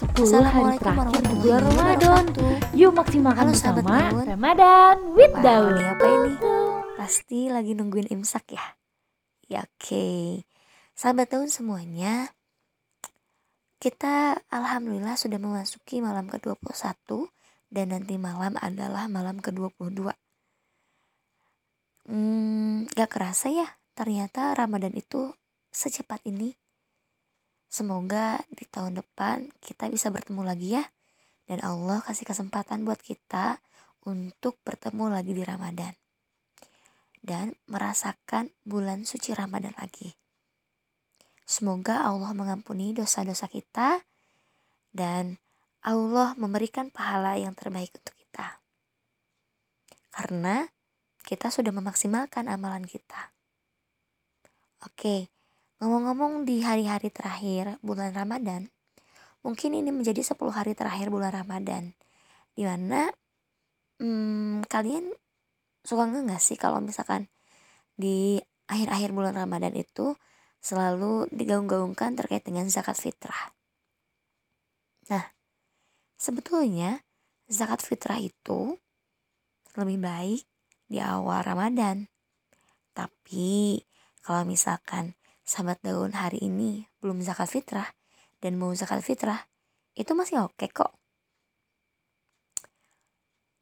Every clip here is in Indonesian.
10 hari terakhir di bulan Ramadan. Yuk maksimalkan Halo, bersama Daun. Ramadan with Wah, Daun. apa ini? Pasti lagi nungguin imsak ya? Ya oke. Sahabat daun semuanya, kita alhamdulillah sudah memasuki malam ke-21 dan nanti malam adalah malam ke-22. Hmm, gak kerasa ya, ternyata Ramadan itu secepat ini. Semoga di tahun depan kita bisa bertemu lagi ya. Dan Allah kasih kesempatan buat kita untuk bertemu lagi di Ramadan. Dan merasakan bulan suci Ramadan lagi. Semoga Allah mengampuni dosa-dosa kita dan Allah memberikan pahala yang terbaik untuk kita. Karena kita sudah memaksimalkan amalan kita. Oke, ngomong-ngomong di hari-hari terakhir bulan Ramadan, mungkin ini menjadi 10 hari terakhir bulan Ramadan. Di mana hmm, kalian suka nggak sih kalau misalkan di akhir-akhir bulan Ramadan itu selalu digaung-gaungkan terkait dengan zakat fitrah. Nah, sebetulnya zakat fitrah itu lebih baik di awal Ramadan. Tapi kalau misalkan sahabat daun hari ini belum zakat fitrah dan mau zakat fitrah, itu masih oke kok.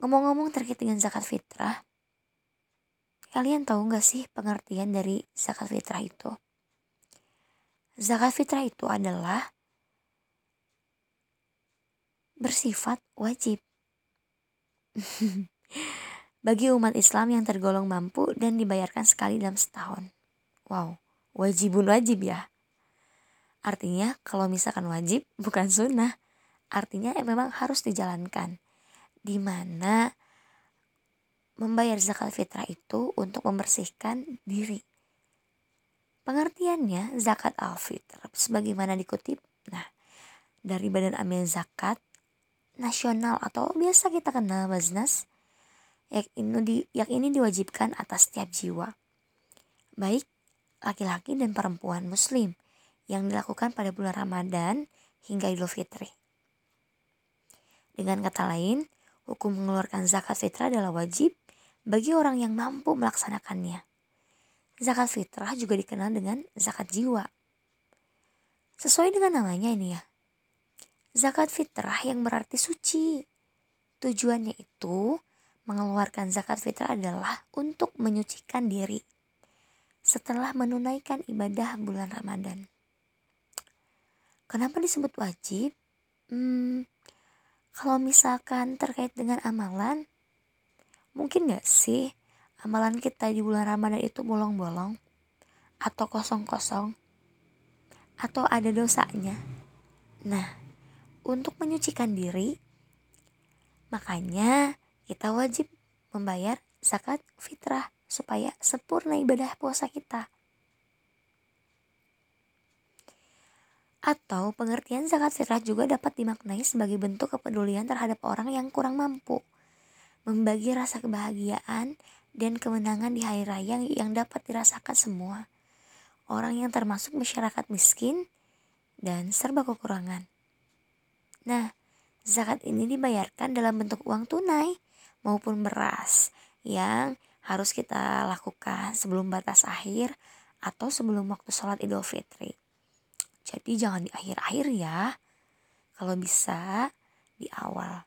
Ngomong-ngomong terkait dengan zakat fitrah, kalian tahu nggak sih pengertian dari zakat fitrah itu? Zakat fitrah itu adalah bersifat wajib bagi umat Islam yang tergolong mampu dan dibayarkan sekali dalam setahun. Wow, wajibun wajib ya. Artinya kalau misalkan wajib bukan sunnah, artinya eh, memang harus dijalankan. Di mana membayar zakat fitrah itu untuk membersihkan diri. Pengertiannya zakat al-fitr sebagaimana dikutip nah dari Badan Amil Zakat Nasional atau biasa kita kenal Baznas yang ini, di, yang ini diwajibkan atas setiap jiwa baik laki-laki dan perempuan muslim yang dilakukan pada bulan Ramadan hingga Idul Fitri. Dengan kata lain, hukum mengeluarkan zakat fitrah adalah wajib bagi orang yang mampu melaksanakannya. Zakat fitrah juga dikenal dengan zakat jiwa. Sesuai dengan namanya ini ya. Zakat fitrah yang berarti suci. Tujuannya itu mengeluarkan zakat fitrah adalah untuk menyucikan diri setelah menunaikan ibadah bulan Ramadan. Kenapa disebut wajib? Hmm, kalau misalkan terkait dengan amalan, mungkin gak sih amalan kita di bulan Ramadan itu bolong-bolong? Atau kosong-kosong? Atau ada dosanya? Nah, untuk menyucikan diri, makanya kita wajib membayar zakat fitrah supaya sempurna ibadah puasa kita. Atau pengertian zakat fitrah juga dapat dimaknai sebagai bentuk kepedulian terhadap orang yang kurang mampu. Membagi rasa kebahagiaan dan kemenangan di hari raya yang dapat dirasakan semua. Orang yang termasuk masyarakat miskin dan serba kekurangan. Nah, zakat ini dibayarkan dalam bentuk uang tunai maupun beras yang harus kita lakukan sebelum batas akhir atau sebelum waktu sholat idul fitri. Jadi jangan di akhir-akhir ya. Kalau bisa di awal.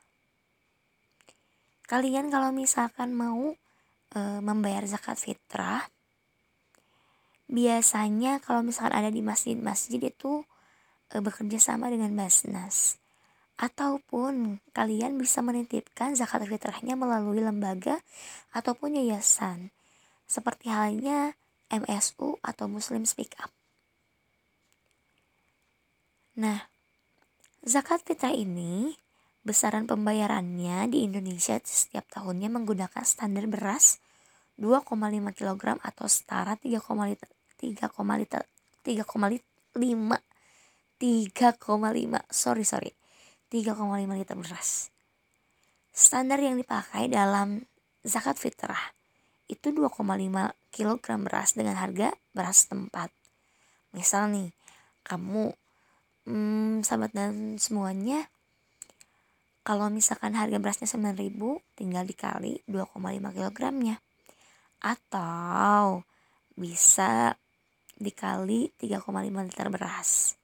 Kalian kalau misalkan mau e, membayar zakat fitrah, biasanya kalau misalkan ada di masjid-masjid itu e, bekerja sama dengan Basnas. Ataupun kalian bisa menitipkan zakat fitrahnya melalui lembaga ataupun yayasan. Seperti halnya MSU atau Muslim Speak Up. Nah, zakat fitrah ini besaran pembayarannya di Indonesia setiap tahunnya menggunakan standar beras 2,5 kg atau setara 3,5 liter 3,5 3,5 sorry sorry 3,5 liter beras. Standar yang dipakai dalam zakat fitrah itu 2,5 kg beras dengan harga beras tempat. Misal nih, kamu hmm, sahabat dan semuanya kalau misalkan harga berasnya 9000 tinggal dikali 2,5 kilogramnya atau bisa dikali 3,5 liter beras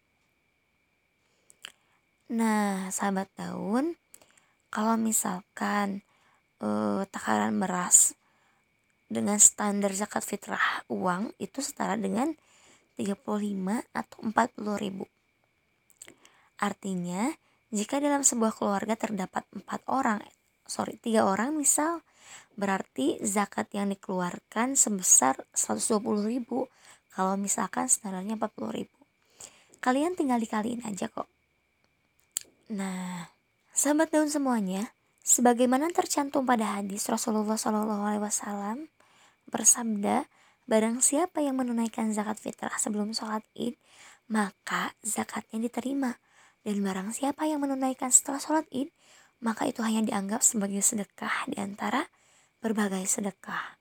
nah sahabat daun kalau misalkan eh, takaran beras dengan standar zakat fitrah uang itu setara dengan 35 atau 40 ribu artinya jika dalam sebuah keluarga terdapat empat orang, sorry tiga orang misal, berarti zakat yang dikeluarkan sebesar 120 ribu. Kalau misalkan standarnya 40 ribu. Kalian tinggal dikaliin aja kok. Nah, sahabat daun semuanya, sebagaimana tercantum pada hadis Rasulullah Shallallahu Alaihi Wasallam bersabda, barang siapa yang menunaikan zakat fitrah sebelum sholat id, maka zakatnya diterima dan barang siapa yang menunaikan setelah sholat id, maka itu hanya dianggap sebagai sedekah di antara berbagai sedekah.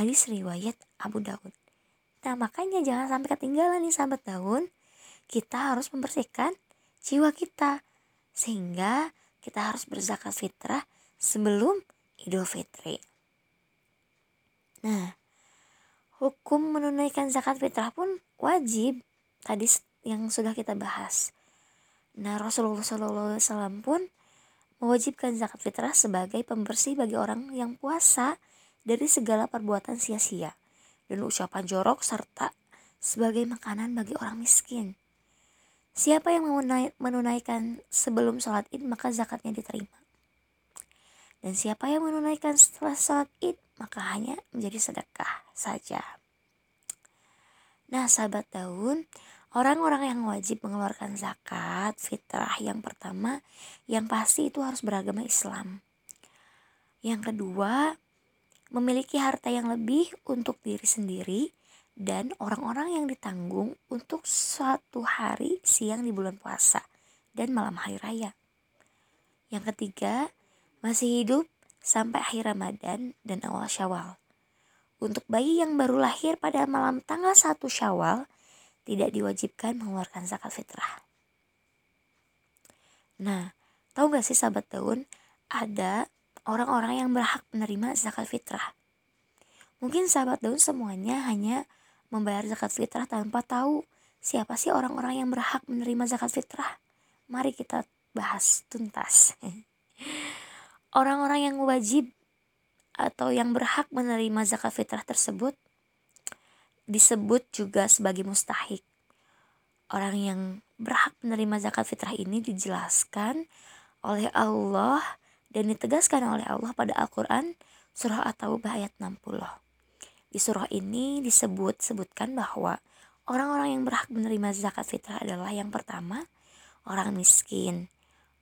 Hadis riwayat Abu Daud. Nah makanya jangan sampai ketinggalan nih sahabat daun. Kita harus membersihkan jiwa kita. Sehingga kita harus berzakat fitrah sebelum Idul Fitri. Nah, hukum menunaikan zakat fitrah pun wajib. Tadi yang sudah kita bahas. Nah Rasulullah SAW pun mewajibkan zakat fitrah sebagai pembersih bagi orang yang puasa dari segala perbuatan sia-sia dan ucapan jorok serta sebagai makanan bagi orang miskin. Siapa yang menunaikan sebelum sholat id maka zakatnya diterima. Dan siapa yang menunaikan setelah sholat id maka hanya menjadi sedekah saja. Nah sahabat daun, Orang-orang yang wajib mengeluarkan zakat fitrah yang pertama yang pasti itu harus beragama Islam. Yang kedua, memiliki harta yang lebih untuk diri sendiri dan orang-orang yang ditanggung untuk suatu hari siang di bulan puasa dan malam hari raya. Yang ketiga, masih hidup sampai akhir Ramadan dan awal Syawal. Untuk bayi yang baru lahir pada malam tanggal 1 Syawal, tidak diwajibkan mengeluarkan zakat fitrah. Nah, tahu gak sih sahabat daun, ada orang-orang yang berhak menerima zakat fitrah. Mungkin sahabat daun semuanya hanya membayar zakat fitrah tanpa tahu siapa sih orang-orang yang berhak menerima zakat fitrah. Mari kita bahas tuntas. Orang-orang yang wajib atau yang berhak menerima zakat fitrah tersebut disebut juga sebagai mustahik. Orang yang berhak menerima zakat fitrah ini dijelaskan oleh Allah dan ditegaskan oleh Allah pada Al-Quran surah At-Taubah ayat 60. Di surah ini disebut sebutkan bahwa orang-orang yang berhak menerima zakat fitrah adalah yang pertama orang miskin,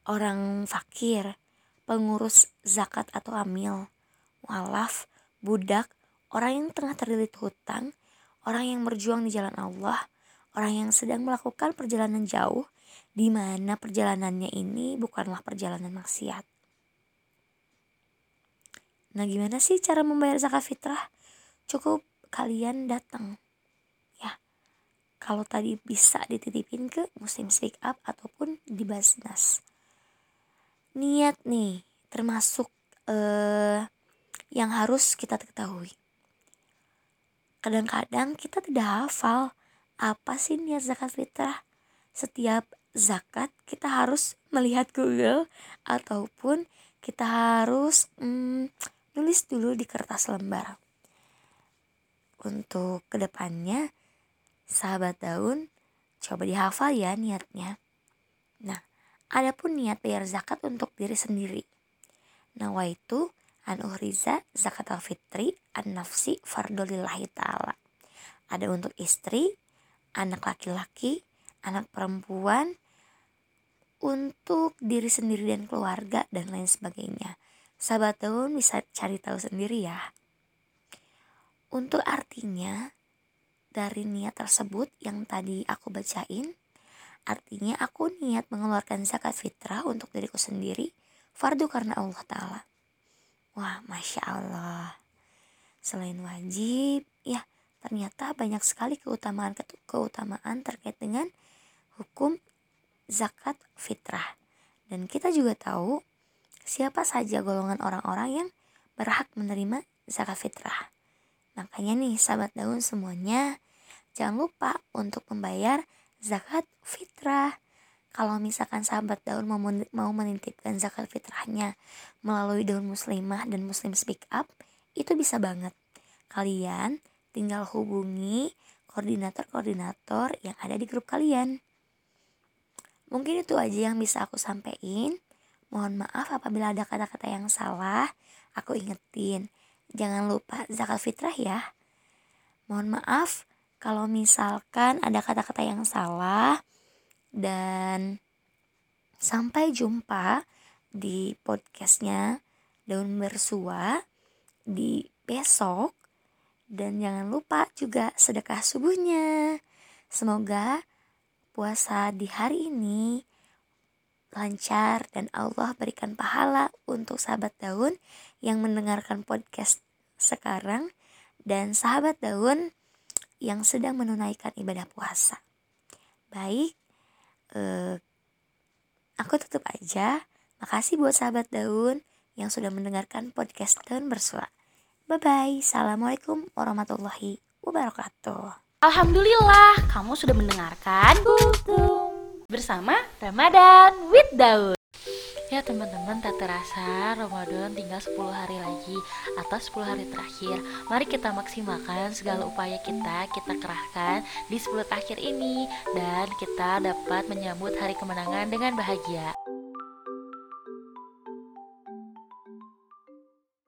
orang fakir, pengurus zakat atau amil, walaf, budak, orang yang tengah terlilit hutang, orang yang berjuang di jalan Allah, orang yang sedang melakukan perjalanan jauh, di mana perjalanannya ini bukanlah perjalanan maksiat. Nah, gimana sih cara membayar zakat fitrah? Cukup kalian datang. Ya. Kalau tadi bisa dititipin ke Muslim Speak Up ataupun di Basnas. Niat nih termasuk eh yang harus kita ketahui kadang-kadang kita tidak hafal apa sih niat zakat fitrah. Setiap zakat kita harus melihat Google ataupun kita harus hmm, nulis dulu di kertas lembar. Untuk ke depannya, sahabat daun, coba dihafal ya niatnya. Nah, adapun niat bayar zakat untuk diri sendiri. Nawaitu an uhriza zakat al fitri an nafsi fardolillahi ta'ala ada untuk istri anak laki-laki anak perempuan untuk diri sendiri dan keluarga dan lain sebagainya sahabat daun bisa cari tahu sendiri ya untuk artinya dari niat tersebut yang tadi aku bacain artinya aku niat mengeluarkan zakat fitrah untuk diriku sendiri fardu karena Allah Ta'ala Wah, masya Allah. Selain wajib, ya ternyata banyak sekali keutamaan keutamaan terkait dengan hukum zakat fitrah. Dan kita juga tahu siapa saja golongan orang-orang yang berhak menerima zakat fitrah. Makanya nih sahabat daun semuanya jangan lupa untuk membayar zakat fitrah. Kalau misalkan sahabat daun mau, menitipkan zakat fitrahnya melalui daun muslimah dan muslim speak up, itu bisa banget. Kalian tinggal hubungi koordinator-koordinator yang ada di grup kalian. Mungkin itu aja yang bisa aku sampaikan. Mohon maaf apabila ada kata-kata yang salah. Aku ingetin, jangan lupa zakat fitrah ya. Mohon maaf kalau misalkan ada kata-kata yang salah. Dan sampai jumpa di podcastnya daun bersua di besok. Dan jangan lupa juga sedekah subuhnya. Semoga puasa di hari ini lancar dan Allah berikan pahala untuk sahabat daun yang mendengarkan podcast sekarang dan sahabat daun yang sedang menunaikan ibadah puasa. Baik, eh, aku tutup aja. Makasih buat sahabat daun yang sudah mendengarkan podcast daun bersua. Bye bye. Assalamualaikum warahmatullahi wabarakatuh. Alhamdulillah, kamu sudah mendengarkan bersama Ramadan with Daud. Ya teman-teman, tak terasa Ramadan tinggal 10 hari lagi atau 10 hari terakhir. Mari kita maksimalkan segala upaya kita, kita kerahkan di 10 terakhir ini dan kita dapat menyambut hari kemenangan dengan bahagia.